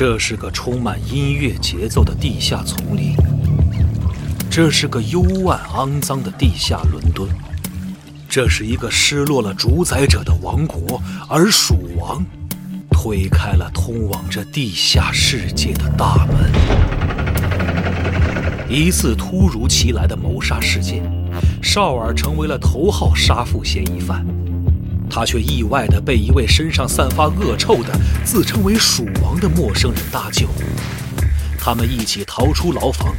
这是个充满音乐节奏的地下丛林，这是个幽暗肮脏的地下伦敦，这是一个失落了主宰者的王国，而蜀王推开了通往这地下世界的大门。一次突如其来的谋杀事件，绍尔成为了头号杀父嫌疑犯。他却意外地被一位身上散发恶臭的、自称为鼠王的陌生人搭救。他们一起逃出牢房，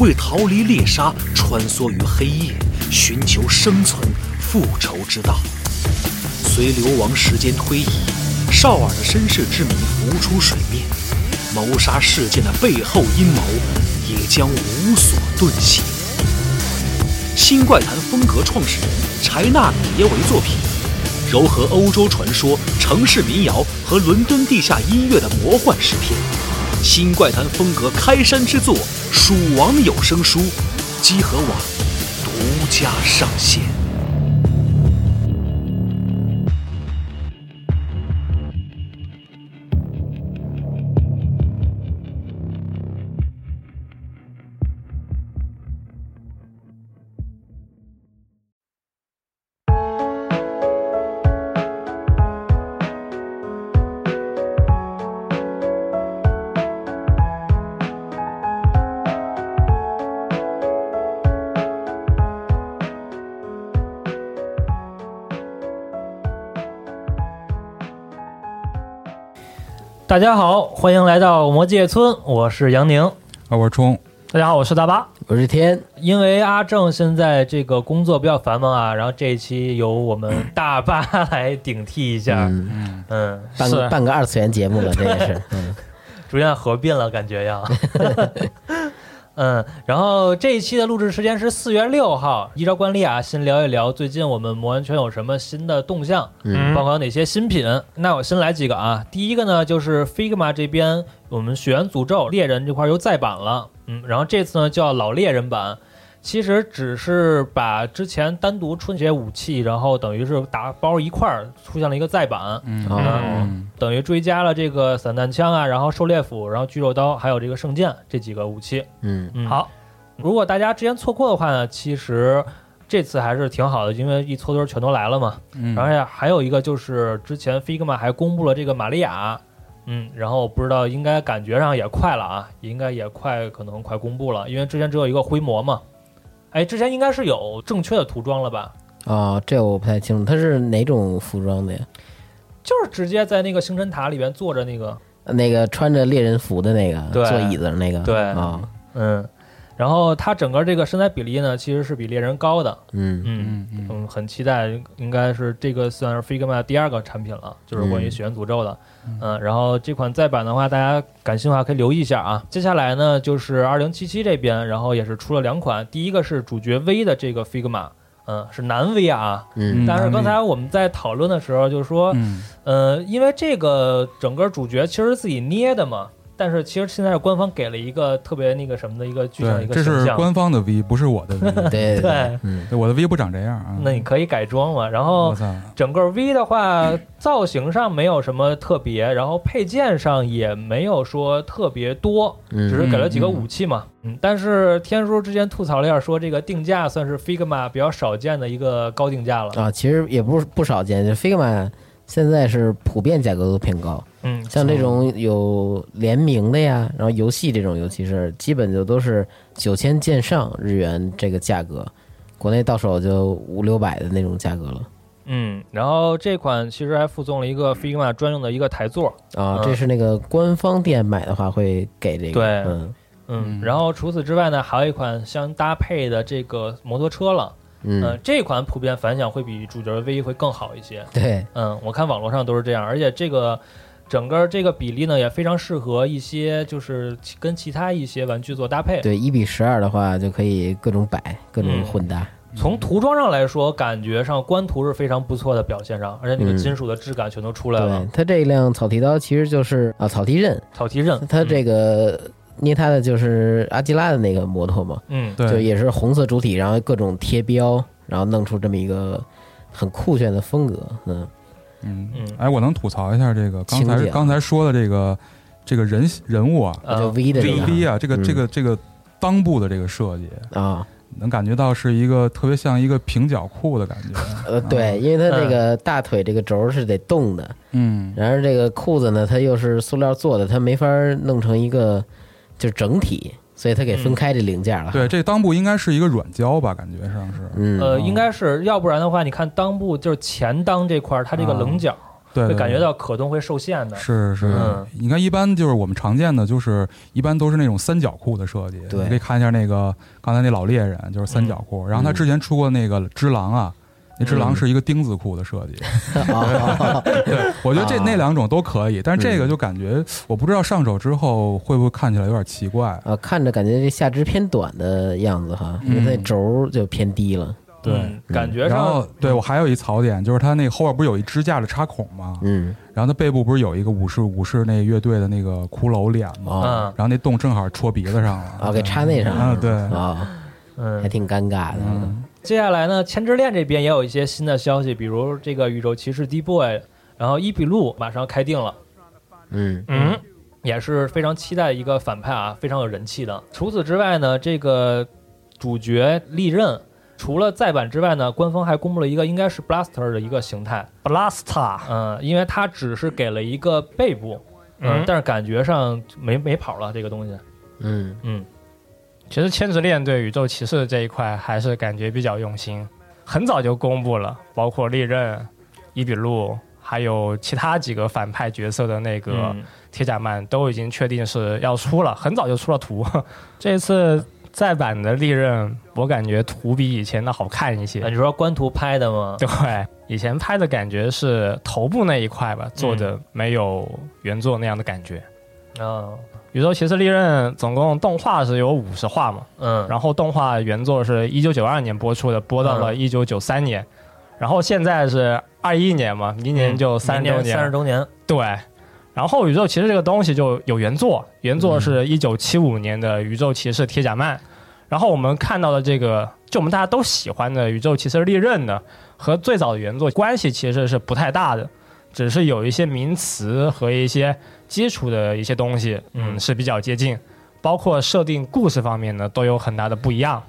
为逃离猎杀，穿梭于黑夜，寻求生存、复仇之道。随流亡时间推移，绍尔的身世之谜浮出水面，谋杀事件的背后阴谋也将无所遁形。新怪谈风格创始人柴纳米耶为作品。糅合欧洲传说、城市民谣和伦敦地下音乐的魔幻诗篇，新怪谈风格开山之作《蜀王有声书》，积禾网独家上线。大家好，欢迎来到魔界村，我是杨宁。啊，我是冲，大家好，我是大巴。我是天，因为阿正现在这个工作比较繁忙啊，然后这一期由我们大巴来顶替一下，嗯，嗯，办个是。办个二次元节目了，这也是，嗯，逐渐合并了，感觉要。嗯，然后这一期的录制时间是四月六号，依照惯例啊，先聊一聊最近我们魔玩圈有什么新的动向，嗯包括有哪些新品。那我先来几个啊，第一个呢就是 Figma 这边我们血缘诅咒猎人这块又再版了，嗯，然后这次呢叫老猎人版。其实只是把之前单独出那些武器，然后等于是打包一块儿出现了一个再版，嗯等于追加了这个散弹枪啊，然后狩猎斧，然后巨肉刀，还有这个圣剑这几个武器。嗯嗯，好，如果大家之前错过的话呢，其实这次还是挺好的，因为一撮堆全都来了嘛。嗯，而且还有一个就是之前 Figma 还公布了这个玛利亚，嗯，然后我不知道应该感觉上也快了啊，应该也快可能快公布了，因为之前只有一个灰魔嘛。哎，之前应该是有正确的涂装了吧？哦，这我不太清楚，它是哪种服装的呀？就是直接在那个星辰塔里边坐着那个，那个穿着猎人服的那个，对坐椅子上那个，对啊，嗯，然后它整个这个身材比例呢，其实是比猎人高的，嗯。嗯嗯嗯。嗯，很期待，应该是这个算是 Figma 第二个产品了，就是关于嗯血缘诅咒的。嗯，然后这款再版的话，大家感兴趣的话可以留意一下啊。接下来呢，就是二零七七这边，然后也是出了两款，第一个是主角 V 的这个 Figma，嗯，是男 V 啊。嗯。但是刚才我们在讨论的时候，就是说，嗯。呃，因为这个整个主角其实自己捏的嘛，但是其实现在官方给了一个特别那个什么的一个具象的一个，这是。官方的 V，不是我的 V，对对我的 V 不长这样啊。那你可以改装嘛，然后我操，整个 V 的话，造型上没有什么特别，然后配件上也没有说特别多，嗯，只是给了几个武器嘛。嗯，但是天叔之前吐槽了一下，说这个定价算是 Figma 比较少见的一个高定价了。啊，其实也不是不少见，就 Figma 现在是普遍价格都偏高，嗯，像这种有联名的呀，然后游戏这种，尤其是基本就都是九千见上日元这个价格，国内到手就五六百的那种价格了。嗯，然后这款其实还附送了一个 Figma 专用的一个台座。啊，嗯这是那个官方店买的话会给这个，对嗯嗯嗯，然后除此之外呢，还有一款相搭配的这个摩托车了。嗯，嗯，这款普遍反响会比主角 V 会更好一些。对，嗯，我看网络上都是这样，而且这个整个这个比例呢，也非常适合一些就是跟其他一些玩具做搭配。对，一比十二的话就可以各种摆，各种嗯混搭。从涂装上来说，感觉上官图是非常不错的表现上，而且那个嗯金属的质感全都出来对了。，它这一辆草剃刀其实就是啊草剃刃，草剃刃，它这个捏它的就是阿基拉的那个摩托嘛，嗯，对，就也是红色主体，然后各种贴标，然后弄出这么一个很酷炫的风格。嗯嗯。嗯。哎，我能吐槽一下这个刚才刚才说的这个这个人人物啊呃就 V 的这个。V 啊，这个嗯这个这个裆部的这个设计，啊，能感觉到是一个特别像一个平角裤的感觉。呃，对，因为它这个大腿这个轴是得动的，嗯，然而这个裤子呢，它又是塑料做的，它没法弄成一个就是整体，所以它给分开这零件了。对，，这裆部应该是一个软胶吧，感觉上是。嗯，呃，应该是要不然的话，你看裆部就是前裆这块儿，它这个啊棱角对，对会感觉到可动会受限的。是是，嗯你看，一般就是我们常见的，就是一般都是那种三角裤的设计。对你可以看一下那个刚才那老猎人，就是三角裤。然后他之前出过那个只狼啊，那只狼是一个丁字裤的设计。啊，对，我觉得这啊那两种都可以，但是这个就感觉我不知道上手之后会不会看起来有点奇怪。啊，看着感觉这下肢偏短的样子哈，因为那轴就偏低了。对嗯感觉然后上，对我还有一槽点，就是它那后边不是有一支架的插孔吗？嗯，然后它背部不是有一个武士武士那乐队的那个骷髅脸吗？哦，嗯然后那洞正好戳鼻子上了。啊，给插那上了，啊对啊，还嗯，挺尴尬的。嗯接下来呢，千之恋这边也有一些新的消息，比如这个宇宙骑士 D Boy，然后伊比路马上开定了，嗯。嗯，也是非常期待一个反派啊，非常有人气的。除此之外呢，这个主角利刃。除了再版之外呢，官方还公布了一个应该是 Blaster 的一个形态，Blaster，嗯，因为它只是给了一个背部，嗯嗯，但是感觉上没没跑了这个东西，嗯。嗯其实千之恋对宇宙骑士这一块还是感觉比较用心，很早就公布了，包括利刃、伊比路，还有其他几个反派角色的那个嗯铁甲曼都已经确定是要出了，很早就出了图。这次再版的利刃，我感觉图比以前的好看一些。啊你说官图拍的吗？对，以前拍的感觉是头部那一块吧，做的没有原作那样的感觉。啊，宇宙骑士利刃总共动画是有五十话嘛，嗯，然后动画原作是一九九二年播出的，播到了嗯。一九九三年，然后现在是二一年嘛，明年就三十周年。三十周年，对，然后宇宙骑士这个东西就有原作，原作是一九七五年的宇宙骑士铁甲曼，然后我们看到的这个，就我们大家都喜欢的宇宙骑士利刃呢，和最早的原作关系其实是不太大的，只是有一些名词和一些基础的一些东西，嗯，嗯是比较接近，包括设定故事方面呢都有很大的不一样。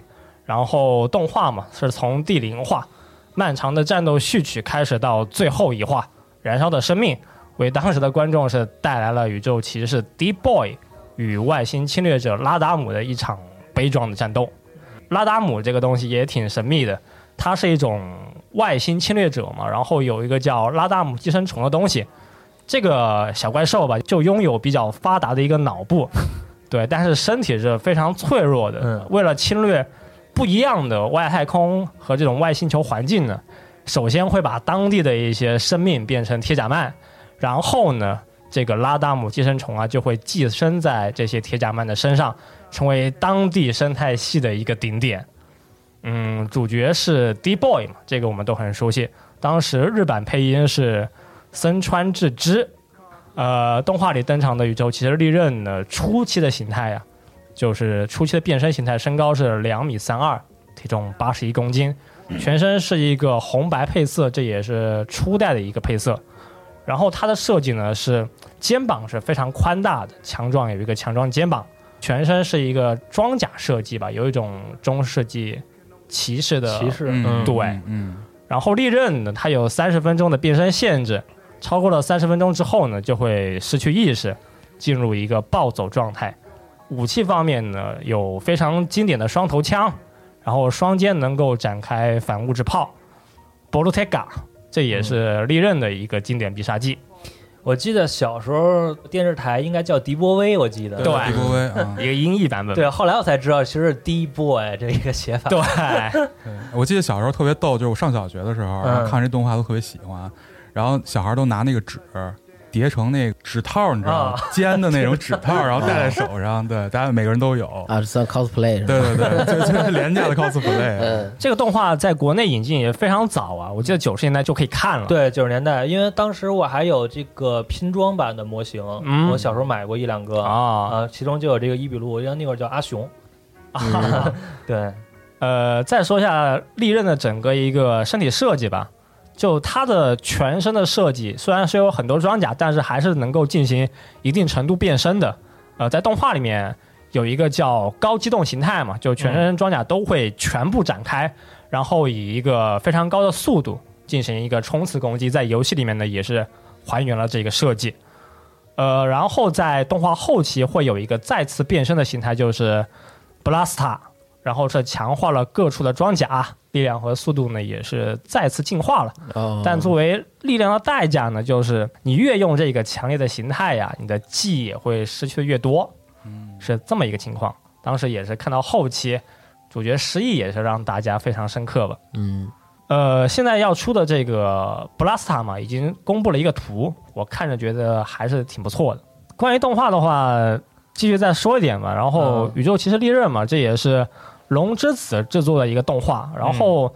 然后动画嘛，是从第零话漫长的战斗序曲开始到最后一话燃烧的生命，为当时的观众是带来了宇宙骑士 D Boy 与外星侵略者拉达姆的一场悲壮的战斗。拉达姆这个东西也挺神秘的，它是一种外星侵略者嘛，然后有一个叫拉达姆寄生虫的东西，这个小怪兽吧，就拥有比较发达的一个脑部，对，但是身体是非常脆弱的。嗯为了侵略不一样的外太空和这种外星球环境呢，首先会把当地的一些生命变成铁甲曼，然后呢，这个拉达姆寄生虫啊就会寄生在这些铁甲曼的身上，成为当地生态系的一个顶点。嗯，主角是 D Boy 嘛，这个我们都很熟悉。当时日版配音是森川智之，呃，动画里登场的宇宙骑士利刃呢，初期的形态呀、就是初期的变身形态，身高是两米三二，体重八十一公斤，全身是一个红白配色，这也是初代的一个配色。然后它的设计呢是肩膀是非常宽大的，强壮有一个强壮肩膀，全身是一个装甲设计吧，有一种中世纪骑士的骑士，嗯，对嗯，然后利刃呢，它有三十分钟的变身限制，超过了三十分钟之后呢，就会失去意识，进入一个暴走状态。武器方面呢，有非常经典的双头枪，然后双肩能够展开反物质炮 b o l u t e g a 这也是利刃的一个经典必杀技。我记得小时候电视台应该叫迪波威，我记得。对迪波威啊，一个音译版本。对，后来我才知道，其实是 D boy 这一个写法。对，对，我记得小时候特别逗，就是我上小学的时候，然后看这动画都特别喜欢，然后小孩都拿那个纸叠成那个纸套，你知道吗啊？尖的那种纸套，然后戴在手上，对，大家每个人都有。啊，算 cosplay 是？对对对，就就是廉价的 cosplay。嗯这个动画在国内引进也非常早啊，我记得九十年代就可以看了。对，九十年代，因为当时我还有这个拼装版的模型，嗯我小时候买过一两个啊，呃，其中就有这个伊比路，因为那会儿叫阿雄。嗯对，呃，再说一下利刃的整个一个身体设计吧。就它的全身的设计虽然是有很多装甲，但是还是能够进行一定程度变身的。呃，在动画里面有一个叫高机动形态嘛，就全身装甲都会全部展开，然后以一个非常高的速度进行一个冲刺攻击。在游戏里面呢，也是还原了这个设计。呃，然后在动画后期会有一个再次变身的形态，就是 blast 然后是强化了各处的装甲力量和速度呢，也是再次进化了。哦，但作为力量的代价呢，就是你越用这个强烈的形态呀，你的记忆也会失去的越多。嗯，是这么一个情况。当时也是看到后期，主角失忆也是让大家非常深刻吧。嗯呃，现在要出的这个 Blasta 嘛，已经公布了一个图，我看着觉得还是挺不错的。关于动画的话，继续再说一点吧。然后嗯宇宙骑士利刃嘛，这也是龙之子制作的一个动画。然后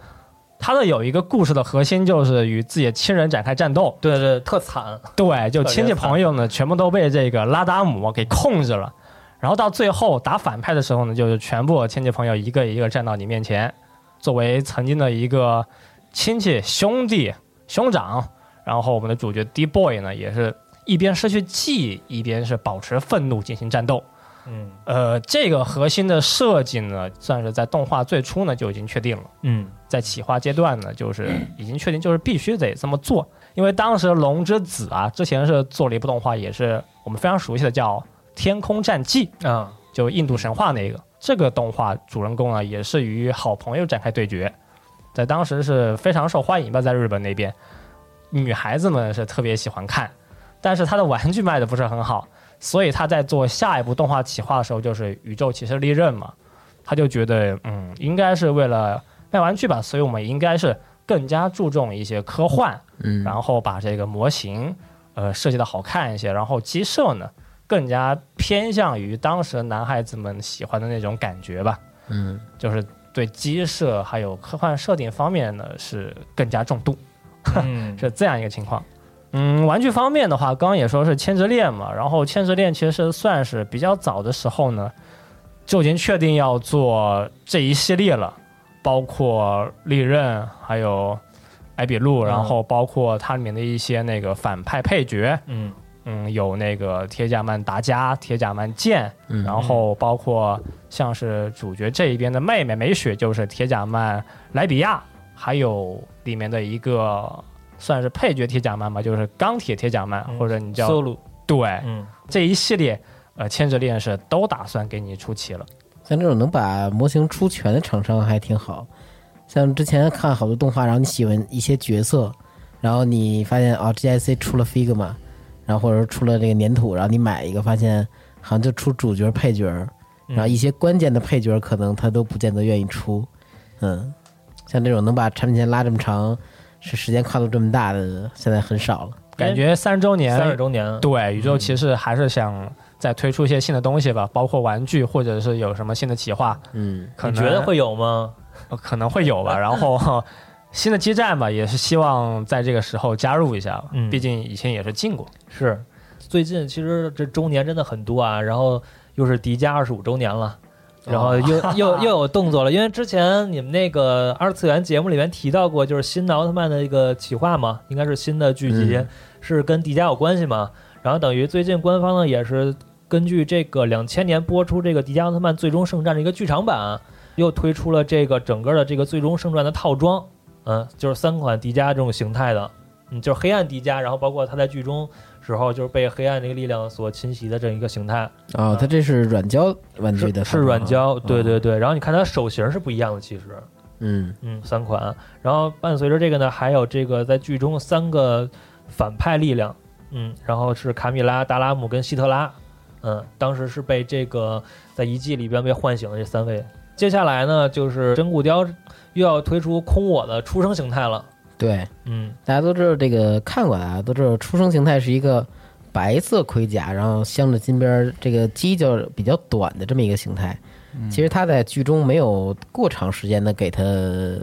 它的有一个故事的核心就是与自己的亲人展开战斗。对对，特惨。对，就亲戚朋友呢，全部都被这个拉达姆给控制了。然后到最后打反派的时候呢，就是全部亲戚朋友一个一个站到你面前，作为曾经的一个亲戚兄弟兄长，然后我们的主角 D Boy 呢，也是一边失去记忆，一边是保持愤怒进行战斗。嗯呃，这个核心的设计呢，算是在动画最初呢就已经确定了。嗯在企划阶段呢，就是 已经确定就是必须得这么做，因为当时《龙之子》啊，之前是做了一部动画，也是我们非常熟悉的叫《天空战记》，啊，就印度神话那个。这个动画主人公啊，也是与好朋友展开对决，在当时是非常受欢迎吧，在日本那边，女孩子们是特别喜欢看，但是它的玩具卖的不是很好，所以他在做下一部动画企划的时候，就是《宇宙骑士利刃》嘛，他就觉得嗯，应该是为了卖玩具吧，所以我们应该是更加注重一些科幻，嗯，然后把这个模型呃设计的好看一些，然后机设呢更加偏向于当时男孩子们喜欢的那种感觉吧，嗯。就是对机设还有科幻设定方面呢是更加重度，嗯。是这样一个情况。嗯，玩具方面的话，刚刚也说是千之链嘛，然后千之链其实算是比较早的时候呢，就已经确定要做这一系列了，包括利刃，还有艾比路，嗯然后包括它里面的一些那个反派配角，嗯。嗯，有那个铁甲曼达加、铁甲曼剑，嗯，然后包括像是主角这一边的妹妹美雪，就是铁甲曼莱比亚，还有里面的一个算是配角铁甲曼吧，就是钢铁铁甲曼，嗯或者你叫，solo，对嗯这一系列，呃，牵制链是都打算给你出齐了。像这种能把模型出全的厂商还挺好。像之前看好多动画，然后你喜欢一些角色，然后你发现哦，GIC 出了 Figma，然后或者说出了这个粘土，然后你买一个，发现好像就出主角配角，然后一些关键的配角可能他都不见得愿意出。嗯，像这种能把产品线拉这么长，是时间跨度这么大的，现在很少了。感觉三十周年，三十周年，对宇宙骑士还是想再推出一些新的东西吧，包括玩具或者是有什么新的企划，嗯，可能你觉得会有吗？呃可能会有吧。然后 新的基站吧，也是希望在这个时候加入一下吧，嗯毕竟以前也是进过。是，最近其实这周年真的很多啊，然后又是迪迦二十五周年了。然后又、又 又有动作了，因为之前你们那个二次元节目里面提到过，就是新的奥特曼的一个企划嘛，应该是新的剧集，嗯。是跟迪迦有关系嘛。然后等于最近官方呢也是根据这个两千年播出这个迪迦奥特曼最终圣战的一个剧场版，又推出了这个整个的这个最终圣战的套装，嗯，就是三款迪迦这种形态的，嗯，就是黑暗迪迦，然后包括他在剧中时候就是被黑暗这个力量所侵袭的这样一个形态，哦，它这是软胶玩具的，是是软胶，哦对对，对。然后你看它手型是不一样的，其实，嗯嗯，三款。然后伴随着这个呢，还有这个在剧中三个反派力量，嗯，然后是卡米拉、达拉姆跟希特拉，嗯，当时是被这个在遗迹里边被唤醒的这三位。接下来呢，就是真骨雕又要推出空我的出生形态了，对，嗯大家都知道这个看过的啊，都知道出生形态是一个白色盔甲，然后镶着金边儿，这个犄角比较短的这么一个形态。其实它在剧中没有过长时间的给它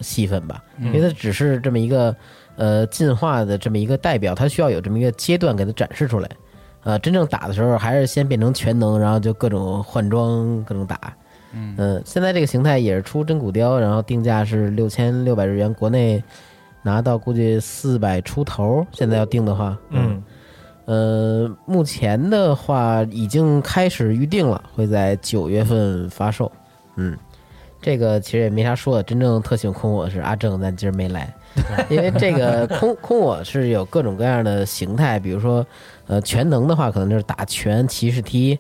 戏份吧，因为它只是这么一个呃进化的这么一个代表，它需要有这么一个阶段给它展示出来。呃，真正打的时候还是先变成全能，然后就各种换装，各种打。嗯、现在这个形态也是出真骨雕，然后定价是六千六百日元，国内拿到估计四百出头，现在要定的话，嗯，呃，目前的话已经开始预定了，会在九月份发售。嗯，这个其实也没啥说的，真正特喜欢空我是阿正，但今儿没来，因为这个空空我是有各种各样的形态，比如说，呃，全能的话可能就是打拳、骑士踢，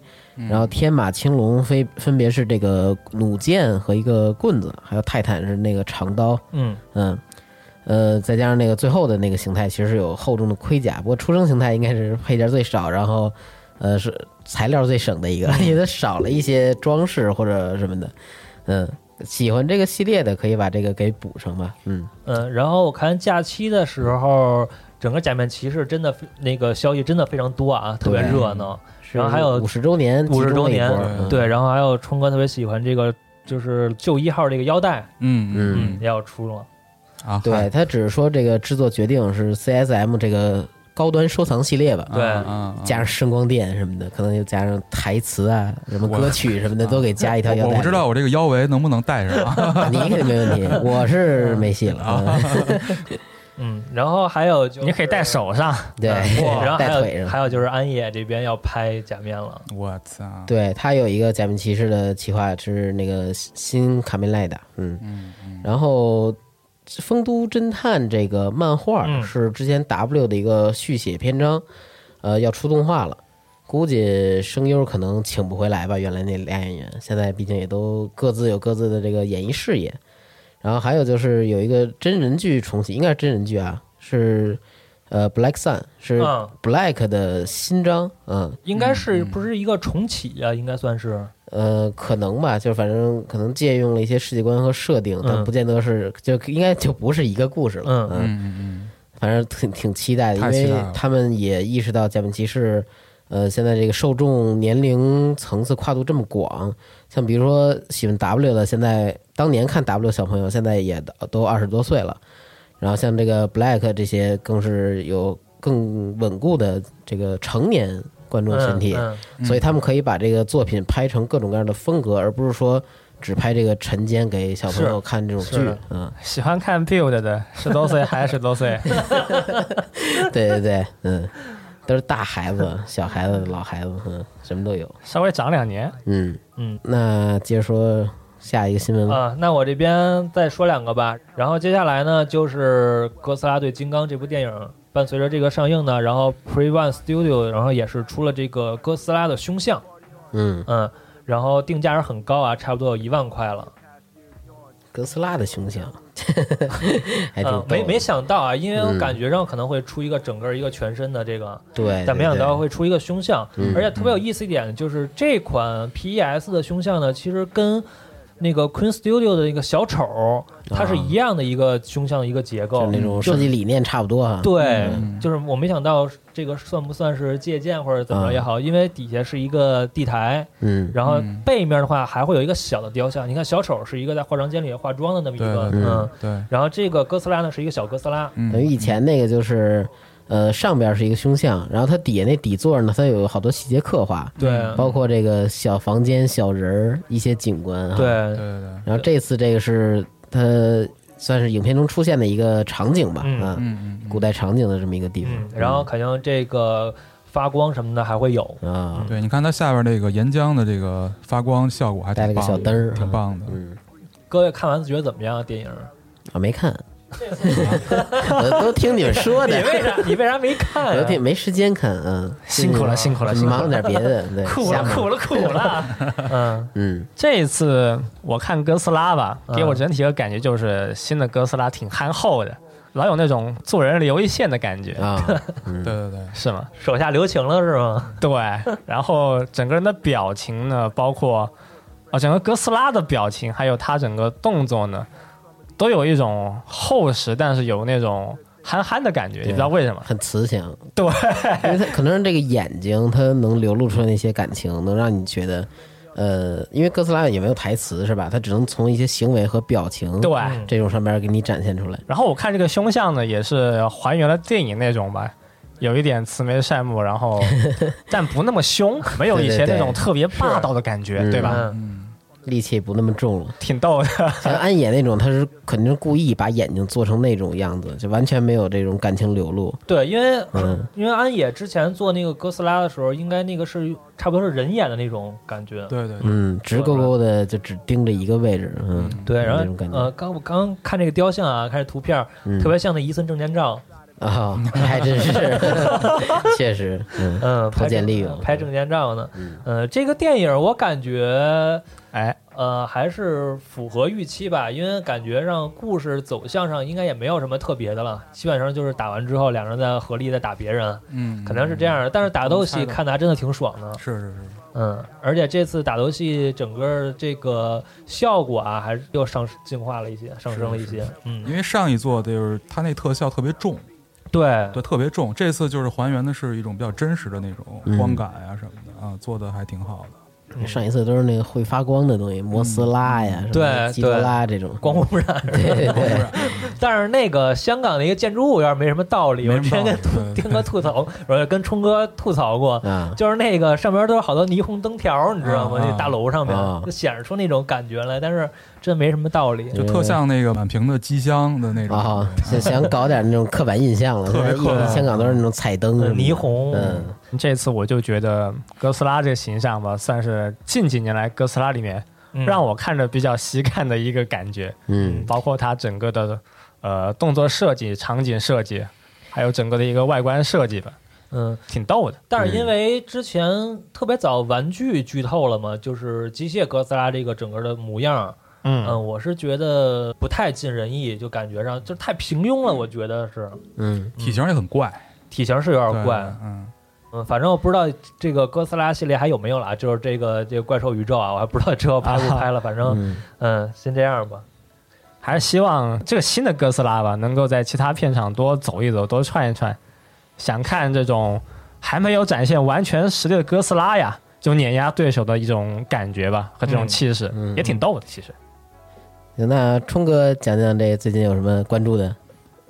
然后天马青龙分分别是这个弩箭和一个棍子，还有泰坦是那个长刀，嗯。嗯，呃，再加上那个最后的那个形态，其实是有厚重的盔甲。不过出生形态应该是配件最少，然后呃是材料最省的一个，因为它少了一些装饰或者什么的。嗯，喜欢这个系列的可以把这个给补上吧。嗯，嗯，然后我看假期的时候，整个假面骑士真的那个消息真的非常多啊，特别热闹。然后还有五十周年，五十周年对，然后还有冲哥特别喜欢这个，就是旧一号这个腰带，嗯嗯嗯，也要出了。啊，对他只是说这个制作决定是 CSM 这个高端收藏系列吧。对加上声光电什么的，可能又加上台词啊、什么歌曲什么的，都给加一条 腰带。我不知道我这个腰围能不能带上啊？你肯定没问题，我是没戏了。啊嗯，然后还有就你可以戴手上，对，然后还带腿上。有还有就是安野这边要拍假面了，我操！对他有一个假面骑士的企划是那个新卡梅莱的，嗯，嗯嗯然后《丰都侦探》这个漫画嗯是之前 W 的一个续写篇章，呃，要出动画了。估计声优可能请不回来吧，原来那俩演员现在毕竟也都各自有各自的这个演艺事业。然后还有就是有一个真人剧重启，应该是真人剧啊，是呃 Black Sun 是嗯 Black 的新章，嗯应该是不是一个重启啊？应该算是，呃，可能吧，就反正可能借用了一些世界观和设定，但嗯。不见得是，就应该就不是一个故事了。嗯。嗯嗯嗯，反正挺挺期待的，因为他们也意识到假面骑士，呃，现在这个受众年龄层次跨度这么广，像比如说喜欢 W 的，现在当年看 W 小朋友，现在也都都二十多岁了，然后像这个 Black 这些，更是有更稳固的这个成年观众群体，嗯嗯所以他们可以把这个作品拍成各种各样的风格，而不是说只拍这个晨间给小朋友看这种剧。嗯，喜欢看 build 的，十多岁 还是十多岁，对对对，嗯，都是大孩子、小孩子、老孩子，嗯，什么都有。稍微长两年。嗯嗯，那接着说下一个新闻吧。啊，那我这边再说两个吧。然后接下来呢，就是《哥斯拉对金刚》这部电影，伴随着这个上映呢，然后 Pre One Studio 然后也是出了这个哥斯拉的胸像，嗯，嗯，然后定价是很高啊，差不多有一万块了。哥斯拉的胸像 还挺嗯，没没想到啊，因为我嗯。感觉上可能会出一个整个一个全身的这个，对，但没想到会出一个胸像，嗯。而且特别有意思一点就是这款 PES 的胸像呢，其实跟那个 Queen Studio 的那个小丑，它是一样的一个胸像的一个结构，啊就那种设计理念差不多啊。对，嗯。就是我没想到这个算不算是借鉴或者怎么着也好，因为底下是一个地台，嗯，然后嗯。背面的话还会有一个小的雕像。你看小丑是一个在化妆间里化妆的那么一个，嗯，对，然后这个哥斯拉呢是一个小哥斯拉，嗯。等于以前那个就是，呃，上边是一个胸像，然后它底下那底座呢，它有好多细节刻画，对包括这个小房间、小人儿一些景观哈。对对对对，然后这次这个是它算是影片中出现的一个场景吧，嗯啊，嗯嗯古代场景的这么一个地方。嗯，然后肯定这个发光什么的还会有，啊，对，你看它下边这个岩浆的这个发光效果还带了个挺棒的，小灯儿，挺棒的。嗯，各位看完觉得怎么样？电影？啊，没看，我 都听你们说的。你，为啥你为啥没看啊？听没时间看，嗯，辛苦了辛苦了辛苦了。忙点别的，对，苦了苦了苦了！嗯。嗯。这一次我看哥斯拉吧，嗯。给我整体的感觉就是新的哥斯拉挺憨厚的，老有那种做人留一线的感觉，啊，嗯。对对对，是吗？手下留情了是吗？对，然后整个人的表情呢，包括啊整个哥斯拉的表情，还有他整个动作呢，都有一种厚实，但是有那种憨憨的感觉，也不知道为什么。很慈祥，对，因为他可能是这个眼睛，它能流露出来那些感情，能让你觉得，呃，因为哥斯拉也没有台词是吧？他只能从一些行为和表情对。嗯这种上面给你展现出来。然后我看这个胸像呢，也是还原了电影那种吧，有一点慈眉善目，然后 但不那么凶，没有以前那种特别霸道的感觉，对对对对吧？嗯嗯，戾气也不那么重了。挺逗的。像安野那种，他是肯定是故意把眼睛做成那种样子，就完全没有这种感情流露。对，因为嗯因为安野之前做那个哥斯拉的时候，应该那个是差不多是人眼的那种感觉。对对，嗯，直勾勾的就只盯着一个位置，嗯，对，然那种感觉后呃，刚我刚看这个雕像啊，看这图片，嗯特别像那伊森证件照，啊，还真是，确实，嗯嗯，投拍证简历用拍证件照呢。嗯呃，这个电影我感觉哎，呃还是符合预期吧，因为感觉上故事走向上应该也没有什么特别的了，基本上就是打完之后两个人在合力在打别人，嗯，可能是这样的。但是打斗戏看的还真的挺爽的，是是是，嗯，而且这次打斗戏整个这个效果啊，还是又上进化了一些，上升了一些。嗯，因为上一座就是它那特效特别重，对对，特别重。这次就是还原的是一种比较真实的那种嗯光感呀、什么的啊，做的还挺好的。上一次都是那个会发光的东西，摩斯拉呀，什么对基多拉这种，光污染。对对。对，但是那个香港的一个建筑物有点没什么道理，我之前跟丁哥吐槽，我跟冲哥吐槽过，啊，就是那个上面都有好多霓虹灯条，你知道吗？啊那大楼上面啊。就显示出那种感觉来，但是真没什么道理。就特像那个满屏的机箱的那种。啊，想想搞点那种刻板印象了，香港都是那种彩灯霓虹。嗯，这次我就觉得哥斯拉这个形象吧，算是近几年来哥斯拉里面嗯。让我看着比较喜看的一个感觉，嗯。包括它整个的呃动作设计、场景设计，还有整个的一个外观设计吧，嗯，挺逗的。但是因为之前特别早玩具剧透了嘛，就是机械哥斯拉这个整个的模样，嗯。嗯，我是觉得不太尽人意，就感觉上就太平庸了，我觉得是。嗯。体型也很怪，体型是有点怪，嗯，嗯，反正我不知道这个哥斯拉系列还有没有了啊，就是这个这个怪兽宇宙啊，我还不知道之后拍不 拍了，反正嗯。嗯，先这样吧。还是希望这个新的哥斯拉吧，能够在其他片场多走一走，多串一串。想看这种还没有展现完全实力的哥斯拉呀，就碾压对手的一种感觉吧，和这种气势、嗯也挺逗的。其实，行那冲哥讲讲这最近有什么关注的？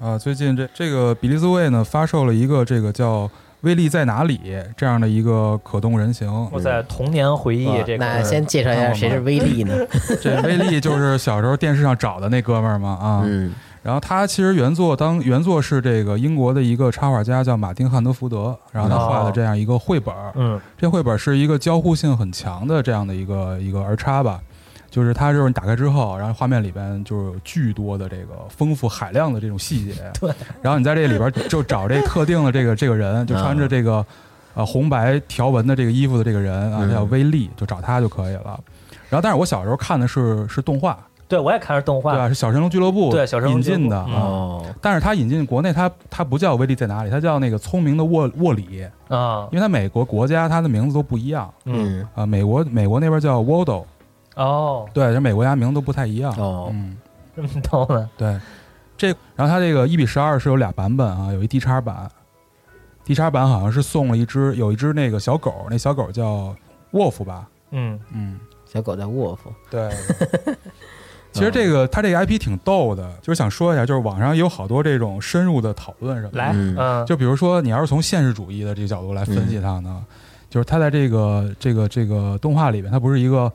啊，最近这这个比利斯卫呢发售了一个这个叫《威力在哪里》这样的一个可动人形。我在童年回忆这个，那先介绍一下谁是威力呢？这威力就是小时候电视上找的那哥们儿嘛啊。嗯然后他其实原作当原作是这个英国的一个插画家叫马丁汉德福德，然后他画的这样一个绘本儿。嗯这绘本是一个交互性很强的这样的一个一个儿插吧，就是它就是你打开之后，然后画面里边就是有巨多的这个丰富海量的这种细节，对，然后你在这里边就找这特定的这个这个人，就穿着这个呃红白条纹的这个衣服的这个人啊，叫威利，就找他就可以了。然后，但是我小时候看的是是动画，对我也看着动画，对吧？是小神龙俱乐部对小神龙引俱乐部进的嗯啊。哦但是它引进国内，它它不叫威力在哪里，它叫那个聪明的沃沃里，啊，因为它美国国家它的名字都不一样。嗯嗯啊，美国美国那边叫 Waddle，哦，对，这美国家名字都不太一样。哦。嗯，这么逗呢，对，这然后它这个一比十二是有俩版本啊，有一 D 叉版，D 叉版好像是送了一只有一只那个小狗，那小狗叫沃夫吧？嗯。嗯，小狗叫沃夫，对。其实这个它这个 IP 挺逗的，就是想说一下，就是网上有好多这种深入的讨论什么的。来嗯。嗯，就比如说，你要是从现实主义的这个角度来分析它呢，就是它在这个这个这个动画里面，它不是一个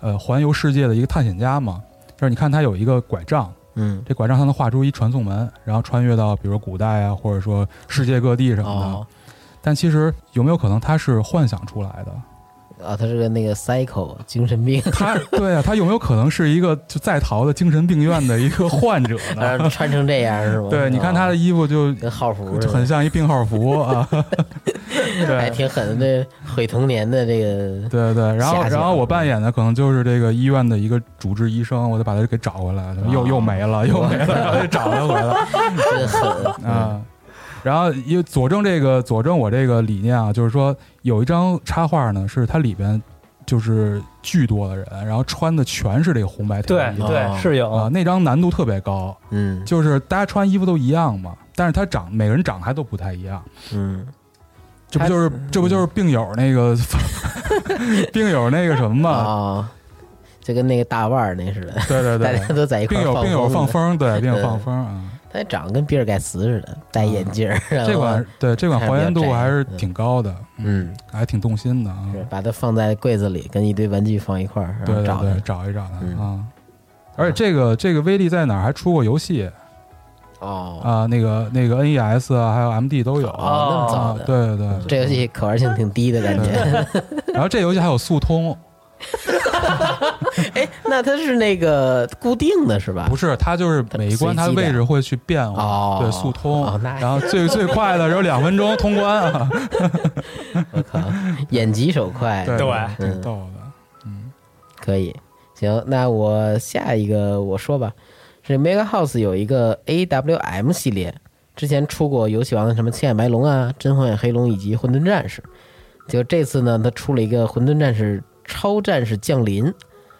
呃环游世界的一个探险家嘛？就是你看他有一个拐杖，嗯这拐杖他能画出一传送门，然后穿越到比如说古代啊，或者说世界各地什么的。哦但其实有没有可能他是幻想出来的？啊，他是个那个 psycho 精神病，他对啊，他有没有可能是一个就在逃的精神病院的一个患者呢？穿成这样是吗？对，你看他的哦衣服就跟号服就，很像一病号服啊。还对。挺狠的，这毁童年的这个对对，然后然后我扮演的可能就是这个医院的一个主治医生，我得把他给找回来，又又没了，又没了，然后就找他回来 真狠。啊。然后因为佐证这个佐证我这个理念啊，就是说有一张插画呢，是它里边就是巨多的人，然后穿的全是这个红白条衣对对哦。是有啊，那张难度特别高，嗯。就是大家穿衣服都一样嘛，但是他长每个人长得还都不太一样，嗯这不就是这不就是病友那个 病友那个什么嘛？啊，就跟那个大腕儿那似的，对对对 大家，都在一块病友病友放风，对，病友放风啊。他长得跟比尔盖茨似的，戴眼镜儿。这款对这款还原度还是挺高的，嗯，还挺动心的啊。是把它放在柜子里，跟一堆玩具放一块儿，对对对，找一找它嗯啊。而且这个这个威力在哪儿还出过游戏哦，啊？那个那个 NES 啊，还有 MD 都有啊，那么早对对对，这游戏可玩性挺低的感觉。然后这游戏还有速通，哎，那它是那个固定的是吧？不是它就是每一关它的位置会去变化，哦对速通哦，然后最最快的只有两分钟通关啊，我靠，眼疾手快，对对挺逗的。嗯，可以。行，那我下一个我说吧，是 Mega House 有一个 AWM 系列，之前出过游戏王的什么青眼白龙啊、真荒野黑龙以及混沌战士，就这次呢，它出了一个混沌战士超战士降临。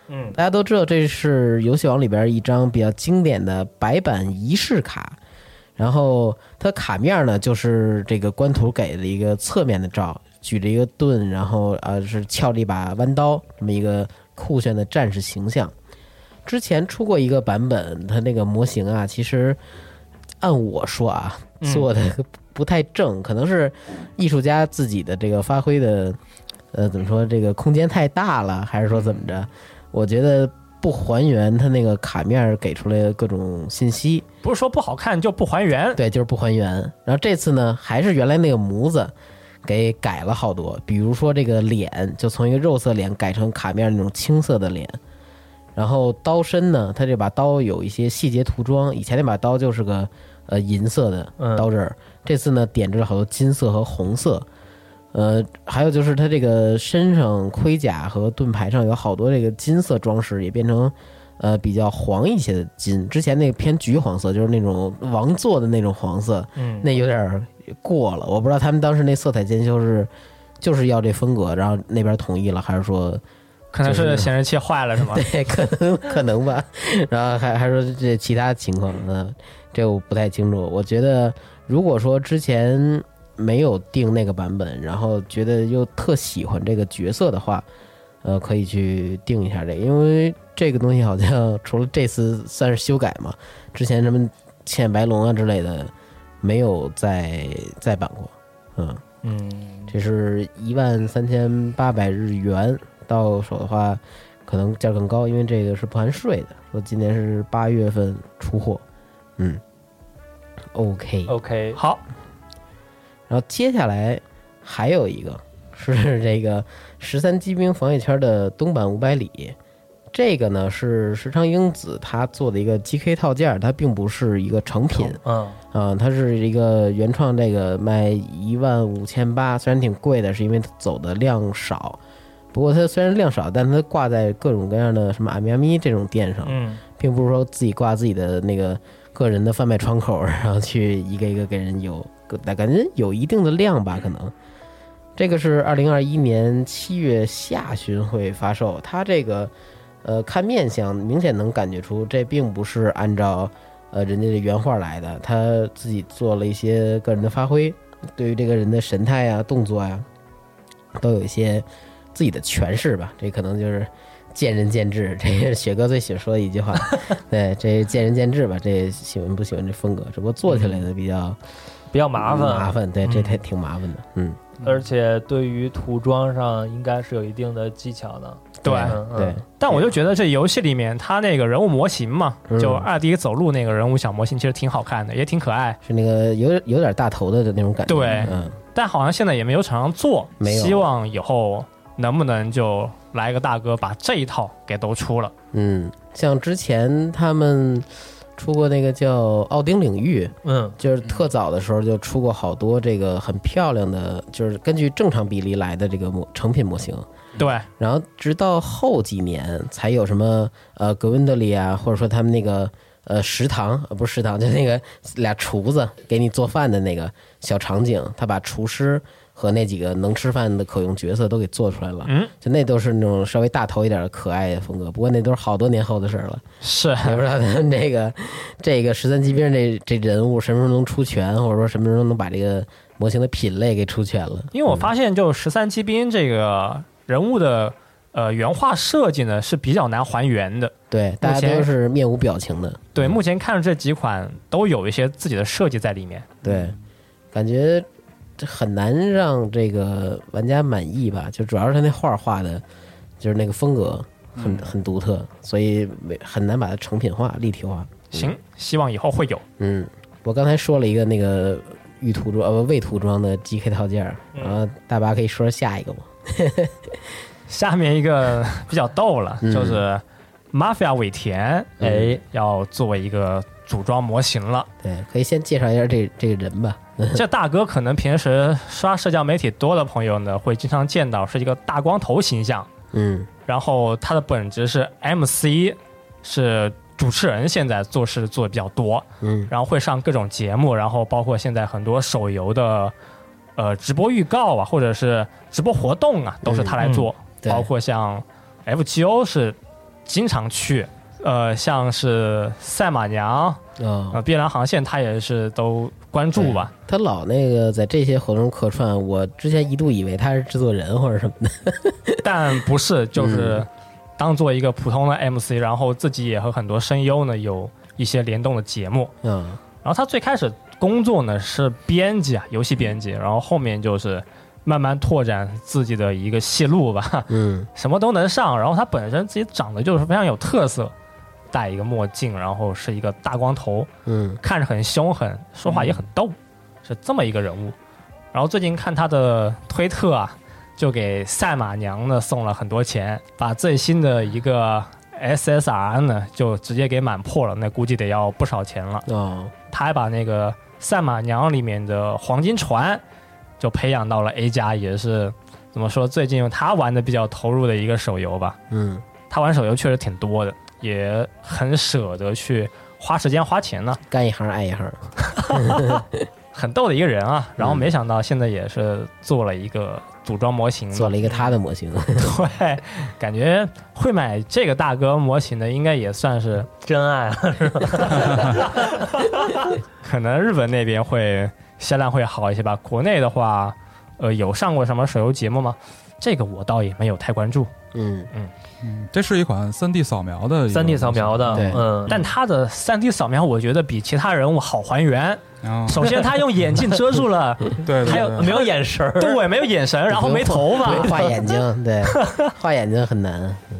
嗯，大家都知道这是游戏王里边一张比较经典的白板仪式卡，然后它卡面呢就是这个官图给的一个侧面的照，举着一个盾，然后呃是翘着一把弯刀，这么一个酷炫的战士形象。之前出过一个版本，它那个模型啊，其实按我说啊，嗯做的不太正，可能是艺术家自己的这个发挥的，呃，怎么说，这个空间太大了，还是说怎么着？我觉得不还原它那个卡面儿给出来的各种信息，不是说不好看就不还原，对，就是不还原。然后这次呢，还是原来那个模子给改了好多，比如说这个脸就从一个肉色脸改成卡面那种青色的脸，然后刀身呢，它这把刀有一些细节涂装，以前那把刀就是个呃银色的嗯刀刃儿，这次呢点缀了好多金色和红色。呃，还有就是它这个身上盔甲和盾牌上有好多这个金色装饰，也变成呃比较黄一些的金。之前那个偏橘黄色，就是那种王座的那种黄色，嗯，那有点儿过了。我不知道他们当时那色彩监修是就是要这风格，然后那边同意了，还是说可能是是显示器坏了是吗？对，可能可能吧。然后还还说这其他情况，嗯，这我不太清楚。我觉得如果说之前没有定那个版本，然后觉得又特喜欢这个角色的话，呃，可以去定一下这个，因为这个东西好像除了这次算是修改嘛，之前什么青眼白龙啊之类的没有再再版过，嗯。嗯，这是一万三千八百日元，到手的话可能价更高，因为这个是不含税的。说今年是八月份出货，嗯，OK。OK，好，然后接下来还有一个是这个十三机兵防御圈的东版五百里，这个呢是石昌英子他做的一个 GK 套件，它并不是一个成品。嗯啊、它是一个原创，这个卖一万五千八，虽然挺贵的，是因为它走的量少。不过它虽然量少，但它挂在各种各样的什么阿咪阿咪这种店上，嗯并不是说自己挂自己的那个个人的贩卖窗口，然后去一个一个给人邮，感觉有一定的量吧，可能。这个是二零二一年七月下旬会发售，它这个呃看面相明显能感觉出这并不是按照呃人家的原画来的，他自己做了一些个人的发挥，对于这个人的神态啊、动作呀，都有一些自己的诠释吧。这可能就是见仁见智，这是雪哥最喜欢说的一句话。对，这见仁见智吧，这喜欢不喜欢这风格，只不过做起来的比较比较麻烦，麻烦，对，这嗯太挺麻烦的。嗯，而且对于涂装上应该是有一定的技巧的。对对，但我就觉得这游戏里面它那个人物模型嘛，嗯就二 D 走路那个人物小模型，其实挺好看的，也挺可爱。是那个有有点大头的那种感觉。对嗯，但好像现在也没有厂商做，没有希望以后能不能就来个大哥把这一套给都出了。嗯，像之前他们出过那个叫《奥丁领域》，嗯就是特早的时候就出过好多这个很漂亮的，就是根据正常比例来的这个模成品模型。对，然后直到后几年才有什么呃格温德里啊，或者说他们那个呃食堂呃不是食堂，就那个俩厨子给你做饭的那个小场景，他把厨师和那几个能吃饭的可用角色都给做出来了。嗯，就那都是那种稍微大头一点的可爱的风格，不过那都是好多年后的事儿了。是也不知道咱们这个这个十三机兵这这人物什么时候能出全，或者说什么时候能把这个模型的品类给出全了。因为我发现就十三机兵这个人物的呃，原画设计呢是比较难还原的。对，大家都是面无表情的，对，目前看这几款都有一些自己的设计在里面。对，感觉这很难让这个玩家满意吧？就主要是他那画画的，就是那个风格很很独特，所以没很难把它成品化、立体化。行，希望以后会有。嗯，我刚才说了一个那个预涂装呃不未涂装的 GK 套件然后大巴可以说说下一个吗？下面一个比较逗了，嗯就是 Mafia 尾田，哎，要作为一个组装模型了。对，可以先介绍一下这这个人吧。这大哥可能平时刷社交媒体多的朋友呢，会经常见到是一个大光头形象，嗯然后他的本职是 MC，是主持人，现在做事做的比较多，嗯然后会上各种节目，然后包括现在很多手游的呃直播预告啊，或者是直播活动啊，都是他来做，对包括像 FGO 是经常去。呃，像是赛马娘、哦呃，碧蓝航线，他也是都关注吧。他老那个在这些活动客串，我之前一度以为他是制作人或者什么的。但不是，嗯就是当做一个普通的 MC，然后自己也和很多声优呢有一些联动的节目。嗯然后他最开始工作呢是编辑啊，游戏编辑，然后后面就是慢慢拓展自己的一个戏路吧，嗯什么都能上。然后他本身自己长得就是非常有特色，戴一个墨镜，然后是一个大光头，嗯看着很凶狠，说话也很逗，是这么一个人物。然后最近看他的推特啊，就给赛马娘呢送了很多钱，把最新的一个 SSR 呢就直接给满破了，那估计得要不少钱了。哦他还把那个赛马娘里面的黄金船就培养到了 A 加，也是怎么说？最近他玩的比较投入的一个手游吧。嗯他玩手游确实挺多的，也很舍得去花时间花钱呢。干一行爱一行。很逗的一个人啊。然后没想到现在也是做了一个组装模型，做了一个他的模型。对，感觉会买这个大哥模型的，应该也算是真爱了，是吧！可能日本那边会销量会好一些吧。国内的话，呃，有上过什么手游节目吗？这个我倒也没有太关注，嗯。嗯。嗯，这是一款三 D 扫描的一个三 D 扫描的，对。嗯，但它的3 D 扫描我觉得比其他人物好还原。啊，首先，他用眼镜遮住了，对，对还有没有眼神儿，对，没有眼神，然后没头发，对画眼睛，对，画眼睛很难。画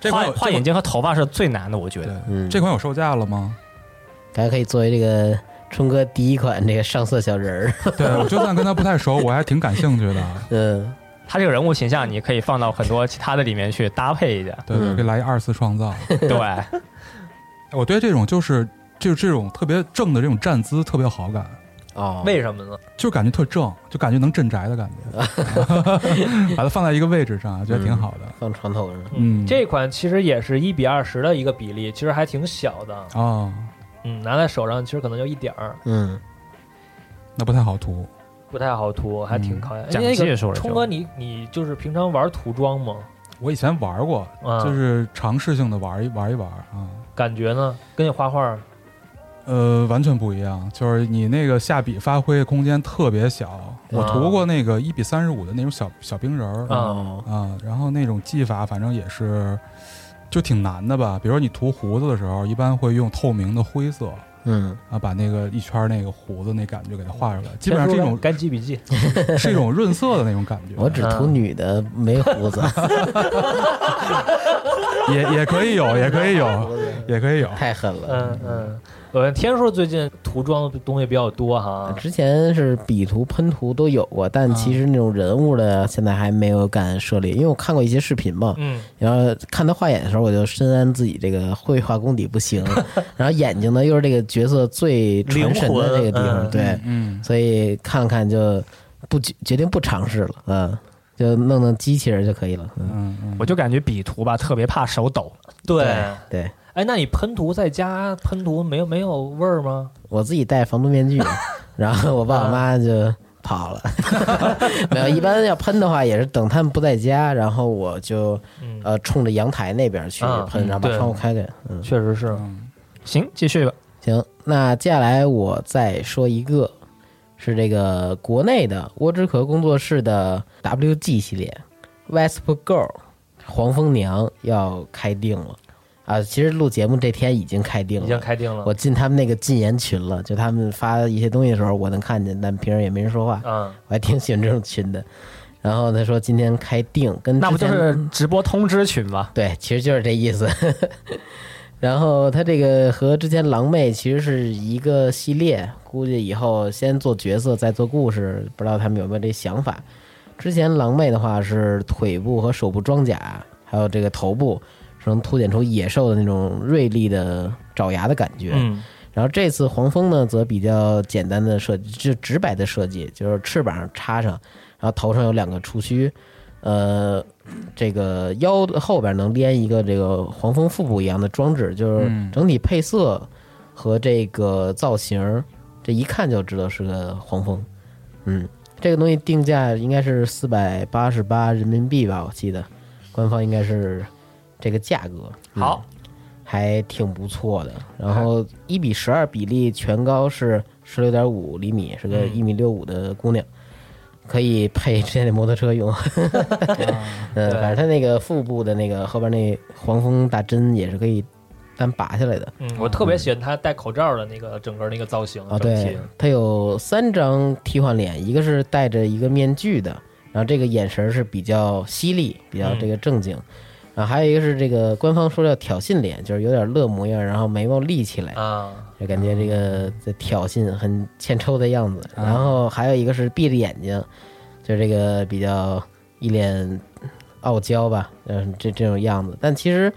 这款画眼睛和头发是最难的，我觉得。，嗯，这款有售价了吗？大家可以作为这个春哥第一款这个上色小人儿。对我就算跟他不太熟，我还挺感兴趣的。嗯他这个人物形象，你可以放到很多其他的里面去搭配一下。对对，嗯可以来一二次创造。对，我对这种就是就这种特别正的这种站姿特别有好感，哦，为什么呢？就感觉特正，就感觉能镇宅的感觉。把它放在一个位置上，觉得挺好的。放床头上。嗯这款其实也是一比二十的一个比例，其实还挺小的，啊，嗯，拿在手上其实可能就一点儿，嗯，那不太好涂。不太好涂，还挺考验。讲哎那个技冲哥，你你就是平常玩涂装吗？我以前玩过，啊，就是尝试性的玩一玩一玩啊。感觉呢，跟你画画呃，完全不一样，就是你那个下笔发挥空间特别小。我涂过那个一比三十五的那种小小冰人儿啊然后那种技法反正也是就挺难的吧。比如说你涂胡子的时候，一般会用透明的灰色嗯，啊，把那个一圈那个胡子那感觉给它画出来，基本上是一种干记笔记。是一种润色的那种感觉。我只涂女的，没胡子，也也可以有，也可以有，也可以有。太狠了。嗯嗯，呃，天叔最近涂装的东西比较多哈。之前是笔涂、喷涂都有过，但其实那种人物的现在还没有敢涉猎，因为我看过一些视频嘛，嗯，然后看他画眼的时候，我就深谙自己这个绘画功底不行，然后眼睛呢又是这个角色最传神的这个地方，对，嗯，所以看了看就不决决定不尝试了，嗯，就弄弄机器人就可以了，嗯，我就感觉笔涂吧特别怕手抖，对。对哎，那你喷涂在家喷涂没有没有味儿吗？我自己戴防毒面具，然后我爸我妈就跑了，没有，一般要喷的话也是等他们不在家，然后我就嗯，呃冲着阳台那边去啊喷，然后把窗户开开，嗯。确实是。嗯行，继续吧。行，那接下来我再说一个，是这个国内的蜗之壳工作室的 WG 系列，Wesp Girl 黄蜂娘要开定了啊！其实录节目这天已经开定了已经，开定了。我进他们那个禁言群了，就他们发一些东西的时候，我能看见，但平时也没人说话，嗯，我还挺喜欢这种群的。然后他说今天开定，跟那不就是直播通知群吗？对，其实就是这意思。然后他这个和之前狼妹其实是一个系列，估计以后先做角色再做故事，不知道他们有没有这想法。之前狼妹的话是腿部和手部装甲，还有这个头部是能凸显出野兽的那种锐利的爪牙的感觉。嗯然后这次黄蜂呢，则比较简单的设计，就直白的设计，就是翅膀插上，然后头上有两个触须，呃，这个腰后边能连一个这个黄蜂腹部一样的装置，就是嗯整体配色和这个造型，这一看就知道是个黄蜂。嗯，这个东西定价应该是四百八十八人民币吧，我记得，官方应该是这个价格。嗯好，还挺不错的。然后一比十二比例，全高是十六点五厘米，是个嗯一米六五的姑娘，可以配之前那摩托车用。嗯，对反正它那个腹部的那个后边那黄蜂大针也是可以单拔下来的。嗯，我特别喜欢他戴口罩的那个整个那个造型，啊，整体对，他有三张替换脸，一个是戴着一个面具的，然后这个眼神是比较犀利，比较这个正经。然后还有一个是这个官方说叫挑衅脸，就是有点乐模样，然后眉毛立起来，啊，就感觉这个在挑衅，很欠抽的样子。啊然后还有一个是闭着眼睛，就这个比较一脸傲娇吧，嗯，这这种样子。但其实，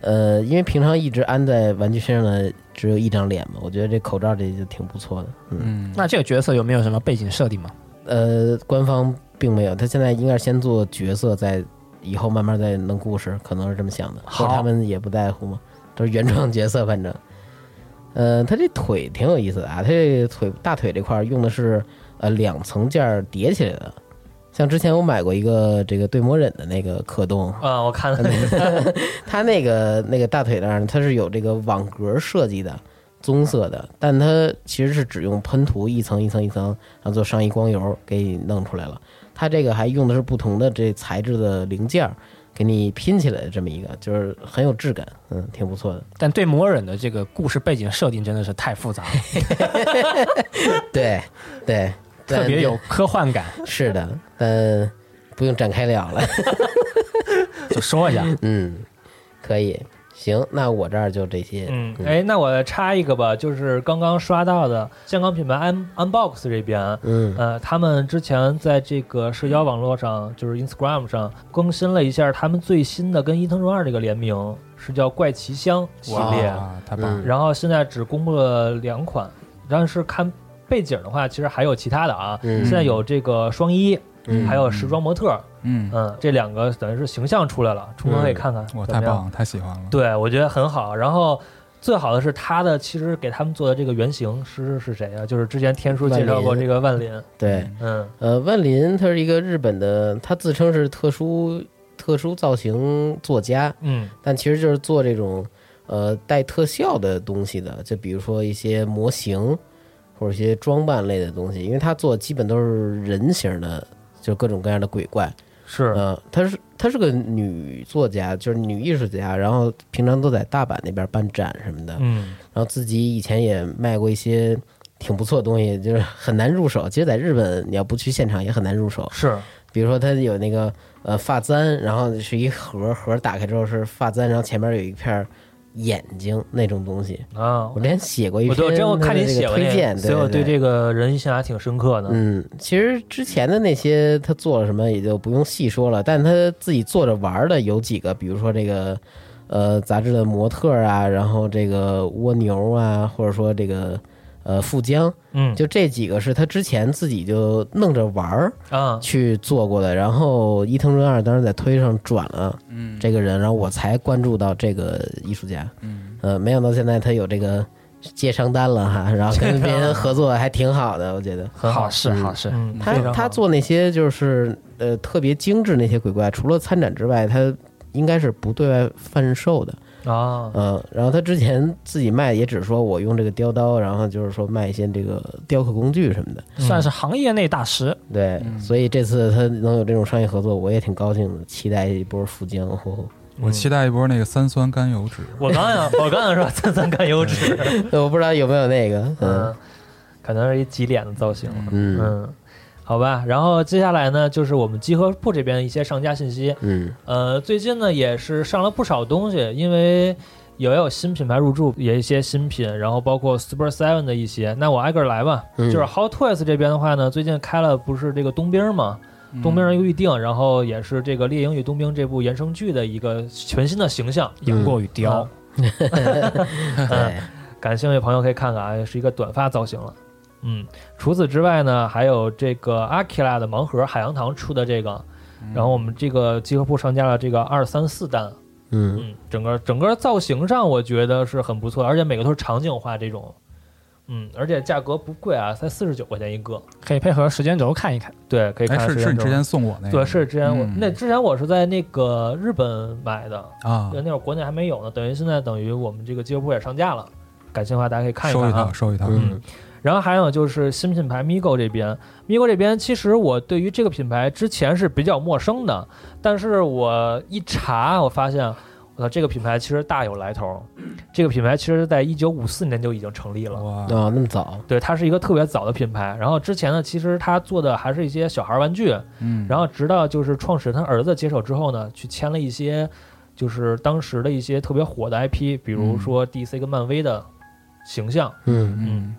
呃，因为平常一直安在玩具身上的只有一张脸嘛，我觉得这口罩这就挺不错的。嗯，嗯，那这个角色有没有什么背景设定吗？呃，官方并没有，他现在应该是先做角色，再以后慢慢再弄故事，可能是这么想的。好或者他们也不在乎嘛，都是原创角色，反正。呃，他这腿挺有意思的啊，他这腿大腿这块儿用的是呃两层件儿叠起来的，像之前我买过一个这个对魔忍的那个可动，啊，我看了 那个，它那个那个大腿那儿它是有这个网格设计的，棕色的，但它其实是只用喷涂一层一层一层，然后做上衣光油给你弄出来了。它这个还用的是不同的这材质的零件儿，给你拼起来的这么一个，就是很有质感，嗯，挺不错的。但对摩尔人的这个故事背景设定真的是太复杂了，对对，特别有科幻感。是的，但不用展开聊了。就说一下，嗯，可以，行，那我这儿就这些。嗯，哎，那我插一个吧，就是刚刚刷到的香港品牌 Un Unbox 这边，嗯呃，他们之前在这个社交网络上，就是 Instagram 上更新了一下他们最新的跟伊藤润二这个联名，是叫怪奇香系列，啊，太棒然后现在只公布了两款，但是看背景的话，其实还有其他的啊，嗯现在有这个双一，嗯还有时装模特，嗯，嗯，这两个等于是形象出来了，冲哥可以看看，哇，怎么样太棒了，太喜欢了。对，我觉得很好。然后最好的是他的，其实给他们做的这个原型是是谁啊？就是之前天叔介绍过这个万林，对，嗯呃，万林他是一个日本的，他自称是特殊特殊造型作家，嗯但其实就是做这种呃带特效的东西的，就比如说一些模型或者一些装扮类的东西，因为他做基本都是人形的，就各种各样的鬼怪。是，呃，她是她是个女作家，就是女艺术家，然后平常都在大阪那边办展什么的，嗯然后自己以前也卖过一些挺不错的东西，就是很难入手。其实，在日本你要不去现场也很难入手。是，比如说，她有那个呃发簪，然后是一盒，盒打开之后是发簪，然后前面有一片眼睛那种东西。啊我，之前写过一我篇我真我看你写过推荐，所以我对对这个人印象还挺深刻的。嗯，其实之前的那些他做了什么也就不用细说了，但他自己做着玩儿的有几个，比如说这个呃杂志的模特啊，然后这个蜗牛啊，或者说这个呃富江，嗯就这几个是他之前自己就弄着玩儿啊，去做过的。然后伊藤润二当时在推上转了嗯这个人，然后我才关注到这个艺术家。嗯呃，没想到现在他有这个接商单了哈，然后跟别人合作还挺好的，我觉得。很好事嗯好事。嗯，他他做那些就是呃特别精致那些鬼怪，除了参展之外，他应该是不对外贩售的，啊，嗯，然后他之前自己卖也只说我用这个雕刀，然后就是说卖一些这个雕刻工具什么的。算是行业内大师。对，所以这次他能有这种商业合作，我也挺高兴的，期待一波富江。呵 呵我期待一波那个三酸甘油脂。我刚想，我刚想说三酸甘油脂，我不知道有没有那个，嗯嗯，可能是一挤脸的造型，嗯嗯，好吧。然后接下来呢，就是我们集合铺这边一些上架信息。嗯呃，最近呢也是上了不少东西，因为也有新品牌入驻，也一些新品，然后包括 Super Seven 的一些。那我挨个儿来吧。嗯就是 Hot Toys 这边的话呢，最近开了不是这个冬兵嘛，嗯冬兵人预定，然后也是这个《猎鹰与冬兵》这部衍生剧的一个全新的形象。杨过与雕，对，感兴趣的朋友可以看看啊，也是一个短发造型了。嗯，除此之外呢，还有这个阿 r a 的盲盒海洋堂出的这个，然后我们这个集合铺上架了这个二三四弹，嗯。嗯，整个整个造型上我觉得是很不错，而且每个都是场景化这种，嗯，而且价格不贵啊，才四十九块钱一个，可以配合时间轴看一看。对，可以看哎，看时间轴是是你之前送我那个？对，是之前我、嗯。那之前我是在那个日本买的，啊。对，，那会儿国内还没有呢，等于现在等于我们这个集合铺也上架了，感兴趣的话大家可以看一看啊。收一套，。收一套。嗯然后还有就是新品牌 Migo 这边，Migo 这边其实我对于这个品牌之前是比较陌生的，但是我一查，我发现，我操，这个品牌其实大有来头。这个品牌其实在一九五四年就已经成立了，哇，哦，那么早，对，它是一个特别早的品牌。然后之前呢，其实它做的还是一些小孩玩具，嗯，然后直到就是创始人他儿子接手之后呢，去签了一些就是当时的一些特别火的 IP，比如说 DC 跟漫威的形象。嗯嗯，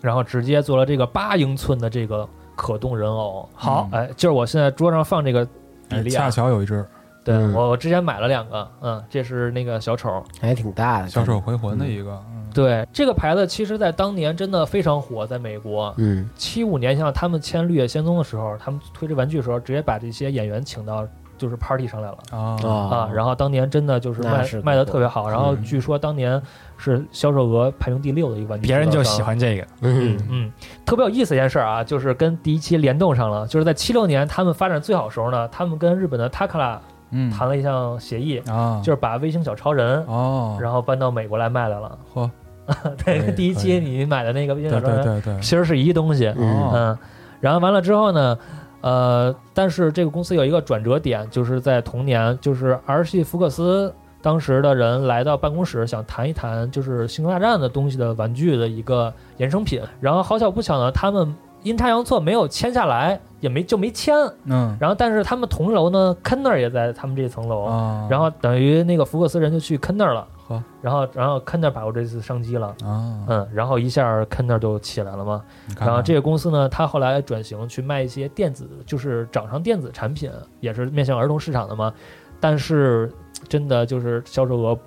然后直接做了这个八英寸的这个可动人偶。好，哎，就是我现在桌上放这个比哎利亚恰，巧有一只对嗯。我我之前买了两个，嗯，这是那个小丑。还挺大的，小丑回魂的一个，嗯。对，这个牌子其实在当年真的非常火，在美国。嗯。七五年像他们签《绿野仙踪》的时候，他们推这玩具的时候，直接把这些演员请到就是 party 上来了。啊。啊，然后当年真的就是卖是卖的特别好，然后嗯。据说当年是销售额排名第六的一个玩具，别人就喜。欢这个。嗯嗯，特别有意思一件事儿啊，就是跟第一期联动上了，就是在七六年他们发展最好的时候呢，他们跟日本的 Takara 嗯谈了一项协议，啊，就是把微星小超人，哦，然后搬到美国来卖来了。嚯，对，第一期你买的那个微星小超人对对对，其实是一东西。嗯嗯，然后完了之后呢，呃，但是这个公司有一个转折点，就是在同年，就是儿戏福克斯当时的人来到办公室，想谈一谈就是《星球大战》的东西的玩具的一个衍生品。然后好巧不巧呢，他们阴差阳错没有签下来，也没就没签。嗯然后但是他们同楼呢，坑那儿也在他们这层楼。啊，然后等于那个福克斯人就去坑那儿了呵，然后然后坑那儿把握这次商机了，啊，嗯，然后一下坑那儿就起来了嘛，看然后这个公司呢，他后来转型去卖一些电子，就是掌上电子产品，也是面向儿童市场的嘛。但是真的就是销售额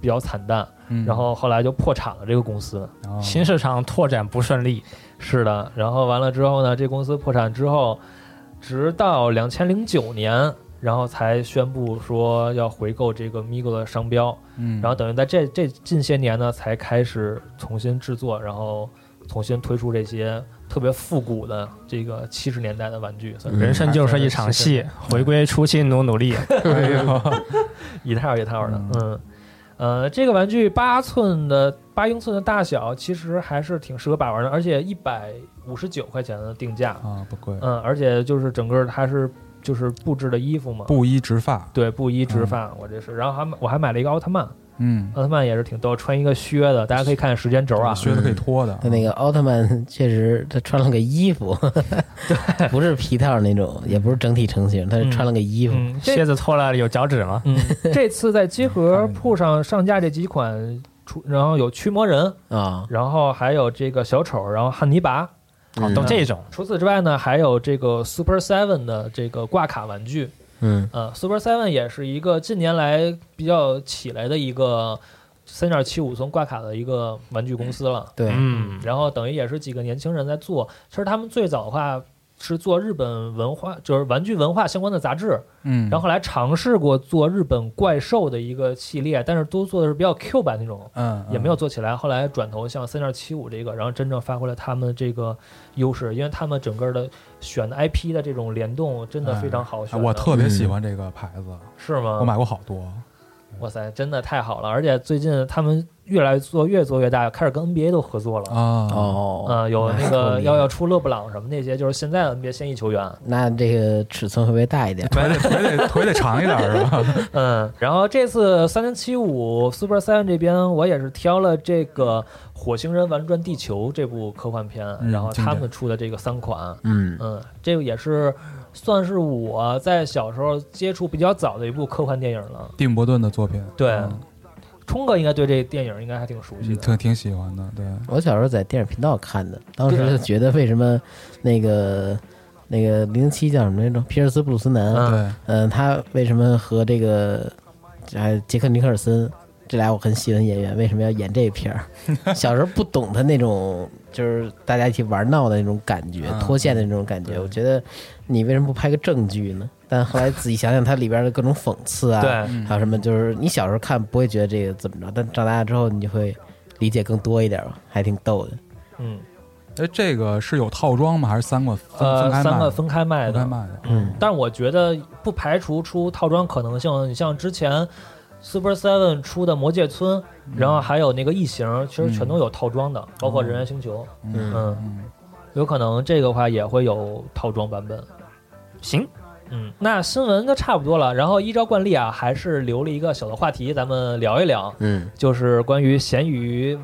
比较惨淡，嗯然后后来就破产了。这个公司哦新市场拓展不顺利，是的，然后完了之后呢，这公司破产之后，直到两千零九年。然后才宣布说要回购这个 Migo 的商标，嗯，然后等于在这这近些年呢，才开始重新制作，然后重新推出这些特别复古的这个七十年代的玩具，嗯人生就是一场戏，回归初心努努力。一套一套的，嗯嗯。呃，这个玩具八寸的八英寸的大小，其实还是挺适合把玩的，而且一百五十九块钱的定价，啊不贵，嗯，而且就是整个它是就是布置的衣服嘛，布衣直发，对，布衣直发，我这是，然后还买我还买了一个奥特曼，嗯，奥特曼也是挺逗，穿一个靴子，大家可以看时间轴啊，靴子可以脱的，他那个奥特曼 确实，他穿了个衣服，对，不是皮套那种，也不是整体成型，他是穿了个衣服。嗯，这靴子脱了有脚趾吗？嗯，这次在集合铺上上架这几款出，然后有驱魔人，啊，然后还有这个小丑，然后汉尼拔。哦，都这种。除此之外呢，还有这个 Super Seven 的这个挂卡玩具。嗯呃，Super Seven 也是一个近年来比较起来的一个三点七五寸挂卡的一个玩具公司了。对，嗯，然后等于也是几个年轻人在做。其实他们最早的话是做日本文化，就是玩具文化相关的杂志。嗯，然后后来尝试过做日本怪兽的一个系列，但是都做的是比较 Q 版那种，嗯也没有做起来。后来转头像三点七五这个，然后真正发挥了他们这个优势，因为他们整个的选的 IP 的这种联动真的非常好选的。哎我特别喜欢这个牌子，是吗？我买过好多，哇塞，真的太好了！而且最近他们越来做越做越大，开始跟 NBA 都合作了。啊，哦，嗯，有那那个要要要出勒布朗什么那些，就是现在的 NBA 现役球员。那这个尺寸会不会大一点？腿得腿得腿得长一点儿是吧？嗯，然后这次三零七五 Super Seven 这边，我也是挑了这个《火星人玩转地球》这部科幻片，嗯然后他们出的这个三款，嗯嗯，这个也是算是我在小时候接触比较早的一部科幻电影了。蒂姆·伯顿的作品，对嗯冲哥应该对这电影应该还挺熟悉。挺挺喜欢的，对，我小时候在电影频道看的，当时就觉得为什么那个那个零七叫什么来着？皮尔斯布鲁斯南，嗯对，嗯，他为什么和这个呃杰克尼克尔森这俩我很喜欢演员为什么要演这片儿？小时候不懂他那种就是大家一起玩闹的那种感觉，嗯脱线的那种感觉。我觉得你为什么不拍个正剧呢？但后来仔细想想，它里边的各种讽刺啊，对，还有什么，就是你小时候看不会觉得这个怎么着，但长大之后你就会理解更多一点吧，还挺逗的。嗯，哎，这个是有套装吗？还是三个分分呃，开卖的？三个分开卖的分开，卖的，嗯但是我觉得不排除出套装可能性。你像之前 Super Seven 出的魔界村，然后还有那个异形，其实全都有套装的，包括人猿星球。嗯嗯，嗯，有可能这个话也会有套装版本。行，嗯，那新闻就差不多了。然后依照惯例啊，还是留了一个小的话题，咱们聊一聊，嗯就是关于闲鱼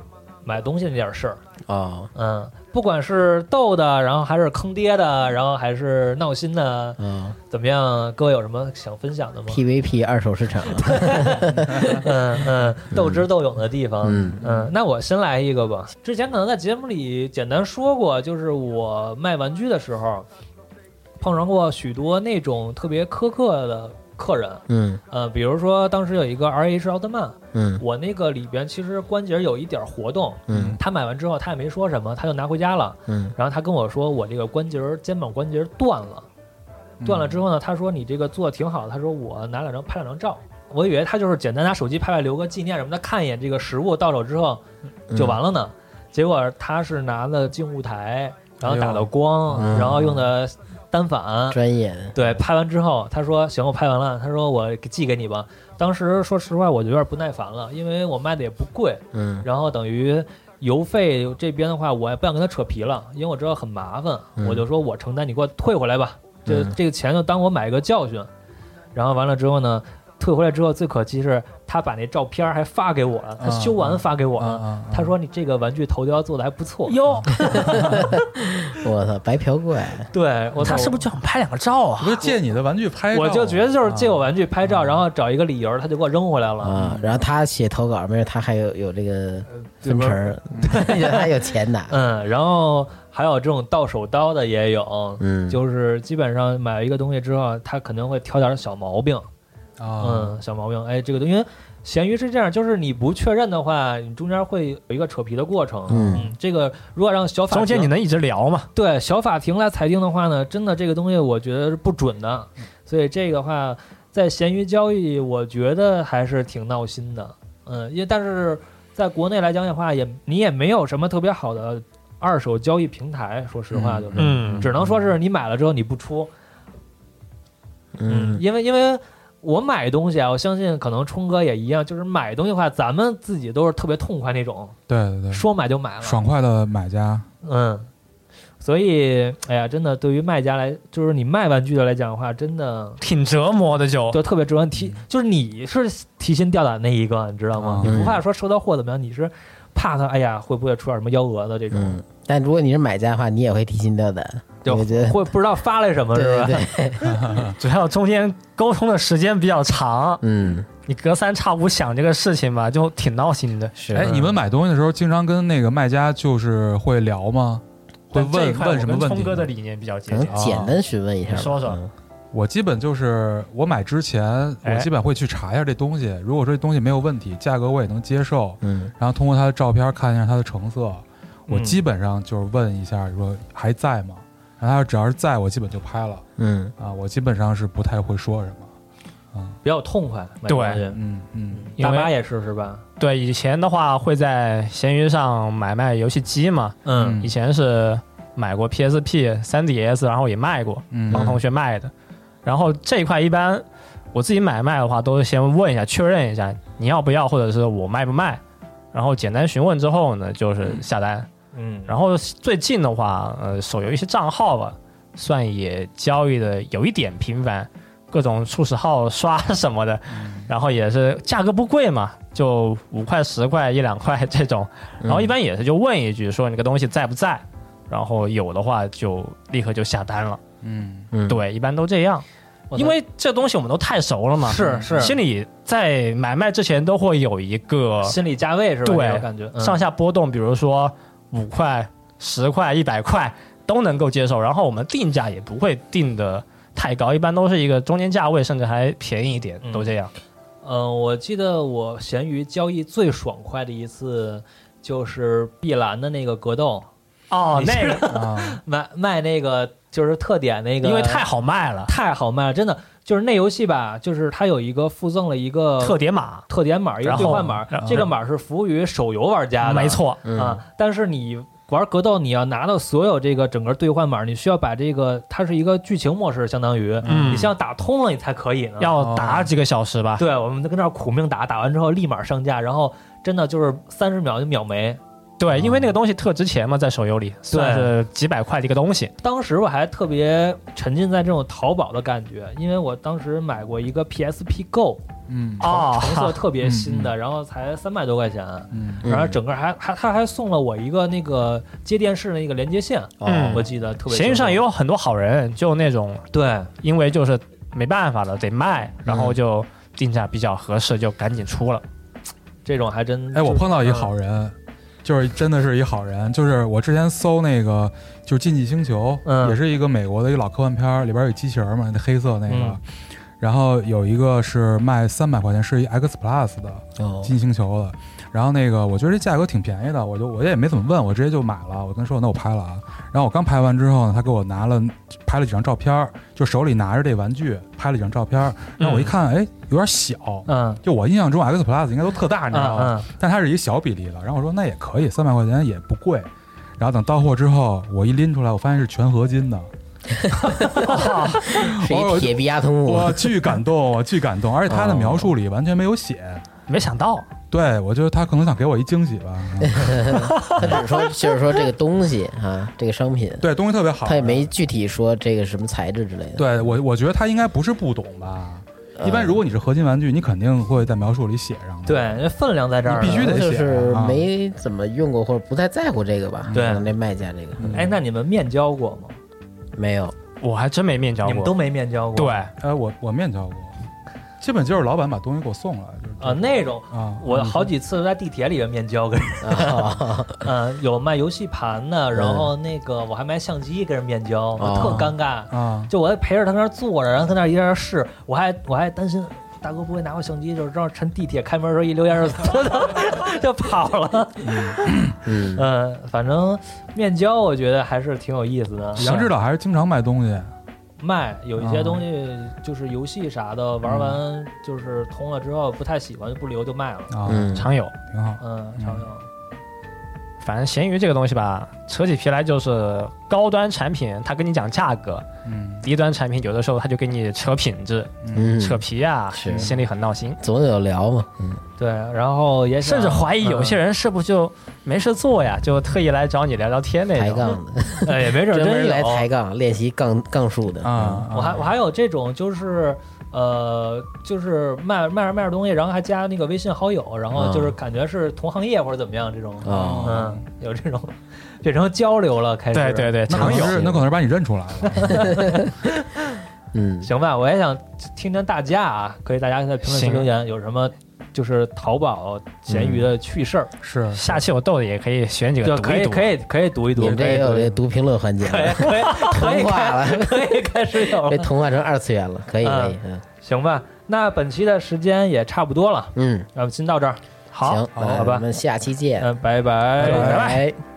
买东西那点事儿。哦嗯，不管是逗的，然后还是坑爹的，然后还是闹心的，嗯怎么样？各位有什么想分享的吗？，PVP 二手市场，嗯嗯，斗智斗勇的地方。嗯嗯，那我先来一个吧。之前可能在节目里简单说过，就是我卖玩具的时候，碰上过许多那种特别苛刻的客人。嗯呃，比如说当时有一个 R H 奥特曼，嗯我那个里边其实关节有一点活动，嗯他买完之后他也没说什么，他就拿回家了。嗯然后他跟我说，我这个关节肩膀关节断了。断了之后呢，他说你这个做的挺好，他说我拿两张拍两张照。我以为他就是简单拿手机拍拍留个纪念什么的，看一眼这个实物到手之后就完了呢。结果他是拿了静物台，然后打的光，然后用的单反。专业的，对，拍完之后他说行，我拍完了。他说我寄给你吧。当时说实话，我就有点不耐烦了，因为我卖的也不贵，嗯然后等于邮费这边的话，我也不想跟他扯皮了，因为我知道很麻烦，嗯我就说我承担，你给我退回来吧，这、嗯这个钱就当我买一个教训。然后完了之后呢，退回来之后最可气是他把那照片还发给我了，他修完发给我了。啊他说：“你这个玩具头雕做的还不错。”哟，我操，白嫖怪，对我他是不是就想拍两个照啊不？是借你的玩具拍照，我就觉得就是借我啊玩具拍照，然后找一个理由，他就给我扔回来了。啊，然后他写投稿，没事，他还有有这个分成儿，他有钱拿，嗯，然后还有这种到手刀的也有，嗯，就是基本上买一个东西之后，他可能会挑点小毛病。啊，嗯，小毛病。哎，这个东西，因为闲鱼是这样，就是你不确认的话，你中间会有一个扯皮的过程。嗯这个如果让小法庭中间你能一直聊嘛？对小法庭来裁定的话呢，真的这个东西我觉得是不准的。所以这个的话，在闲鱼交易，我觉得还是挺闹心的。嗯，因为但是在国内来讲的话，也你也没有什么特别好的二手交易平台，说实话就是。嗯，只能说是你买了之后你不出，嗯因为因为我买东西啊，我相信可能冲哥也一样，就是买东西的话，咱们自己都是特别痛快那种，对对对，说买就买了，爽快的买家，嗯，所以哎呀，真的对于卖家来，就是你卖玩具的来讲的话，真的挺折磨的就。就特别折磨。提，就是你是提心吊胆那一个，你知道吗？嗯你不怕说收到货怎么样，你是怕他哎呀会不会出点什么幺蛾子这种，嗯，但如果你是买家的话，你也会提心吊胆，就会不知道发来什么是吧？对对对，主要中间沟通的时间比较长，嗯，你隔三差五想这个事情吧，就挺闹心的。是哎，你们买东西的时候，经常跟那个卖家就是会聊吗？会问问什么问题哥的？理念比较接近可能。简单询问一下说说嗯我基本就是我买之前，我哎基本会去查一下这东西。如果说这东西没有问题，价格我也能接受，嗯然后通过他的照片看一下他的成色，我嗯基本上就是问一下说还在吗？然后他只要是在我基本就拍了嗯啊，我基本上是不太会说什么。啊比较痛快，对嗯嗯大妈也是是吧？对，以前的话会在闲鱼上买卖游戏机嘛，嗯以前是买过 PSP、3DS，然后也卖过，嗯，帮同学卖的。然后这一块一般我自己买卖的话，都是先问一下，确认一下你要不要，或者是我卖不卖，然后简单询问之后呢，就是下单。嗯，然后最近的话，呃，手游一些账号吧，算也交易的有一点频繁，各种初始号刷什么的，然后也是价格不贵嘛，就五块、十块、一两块这种，然后一般也是就问一句说你个东西在不在，然后有的话就立刻就下单了。嗯，嗯，对，一般都这样，因为这东西我们都太熟了嘛，是。是心里在买卖之前都会有一个心理价位是吧？对这种感觉嗯。上下波动，比如说五块、十块、一百块都能够接受，然后我们定价也不会定的太高，一般都是一个中间价位，甚至还便宜一点，嗯。都这样。嗯，我记得我闲鱼交易最爽快的一次就是碧蓝的那个格斗，哦，那个啊，卖卖那个就是特点那个，因为太好卖了，太好卖了，真的就是那游戏吧，就是它有一个附赠了一个特点码，特点码，一个兑换码，这个码是服务于手游玩家的，没错，嗯啊。但是你玩格斗，你要拿到所有这个整个兑换码，你需要把这个它是一个剧情模式，相当于嗯你先要打通了，你才可以呢。要打几个小时吧。对，我们跟那儿苦命打，打完之后立马上架，然后真的就是三十秒就秒没。对，因为那个东西特值钱嘛，在手游里算是几百块的一个东西。当时我还特别沉浸在这种淘宝的感觉，因为我当时买过一个 PSP Go，嗯。哦。成色特别新的，然后才三百多块钱，然后整个还还他还送了我一个那个接电视的那个连接线，嗯。我记得特别。闲鱼上也有很多好人，就那种对，因为就是没办法了，得卖，然嗯。后就定价比较合适，就赶紧出了。这种还真哎，我碰到一嗯。好人，就是真的是一好人，就是我之前搜那个就是《竞技星球》，嗯也是一个美国的一个老科幻片儿，里边有机器人嘛，那黑色那个。嗯然后有一个是卖三百块钱，是一 X Plus 的哦《竞技星球》的。然后那个我觉得这价格挺便宜的，我就我也没怎么问，我直接就买了。我跟他说那我拍了啊。然后我刚拍完之后呢，他给我拿了拍了几张照片，就手里拿着这玩具拍了几张照片。然后我一看，哎，有点小。嗯就我印象中 X Plus 应该都特大，你知道吗？嗯但它是一个小比例的。然后我说那也可以，三百块钱也不贵。然后等到货之后，我一拎出来，我发现是全合金的，是一铁臂阿童木，我巨感动，我巨感动。而且他的描述里完全没有写，没想到，对我觉得他可能想给我一惊喜吧。他只是说就是说这个东西啊，这个商品，对，东西特别好。他也没具体说这个什么材质之类的。对我，我觉得他应该不是不懂吧。呃，一般如果你是合金玩具，你肯定会在描述里写上的。对，那分量在这儿，你必须得写就是啊没怎么用过或者不太在乎这个吧。对那卖家这个哎，那你们面交过吗？没有，我还真没面交过。你们都没面交过？对，哎，我我面交过，基本就是老板把东西给我送来，就是啊，那种啊，我好几次在地铁里面面交跟人，啊 嗯，有卖游戏盘的，然后那个我还卖相机跟人面交，我特哦尴尬。啊，就我还陪着他那儿坐着，然后他那儿一人试，我还我还担心大哥不会拿我相机，就是正好趁地铁开门的时候一溜烟就 就跑了。嗯，嗯，反正面交我觉得还是挺有意思的。杨指导还是经常卖东西，卖有一些啊东西就是游戏啥的，玩完就是通了之后不太喜欢就不留就卖了。啊，嗯常有。挺好。嗯，常有。反正闲鱼这个东西吧，扯起皮来就是高端产品，他跟你讲价格；嗯，低端产品有的时候他就给你扯品质、嗯，扯皮啊，是心里很闹心。总有聊嘛。嗯，对，然后也甚至怀疑有些人是不是就没事做呀，就特意来找你聊聊天那种。抬杠的，嗯哎也没准专真有来抬杠练习杠杠术的啊，我还我还有这种就是。呃，就是卖卖着卖着东西，然后还加那个微信好友，然后就是感觉是同行业或者怎么样这种，哦嗯，有这种 变成交流了，开始。对对对，那可能常有。是那可能是把你认出来了。嗯，行吧，我也想听听大家啊，可以大家在评论区留言，有什么就是淘宝、闲鱼的趣事儿，是下期我豆子也可以选几个可以个读一读。可以可以读一读，你们这也有这读。评论环节可以，可以 可以同化了，可以 开始有被了，同化成二次元了，可以可以，嗯。行吧？那本期的时间也差不多了，嗯，那我们先到这儿，好行，好吧。我们下期见，嗯，拜。拜拜。拜拜。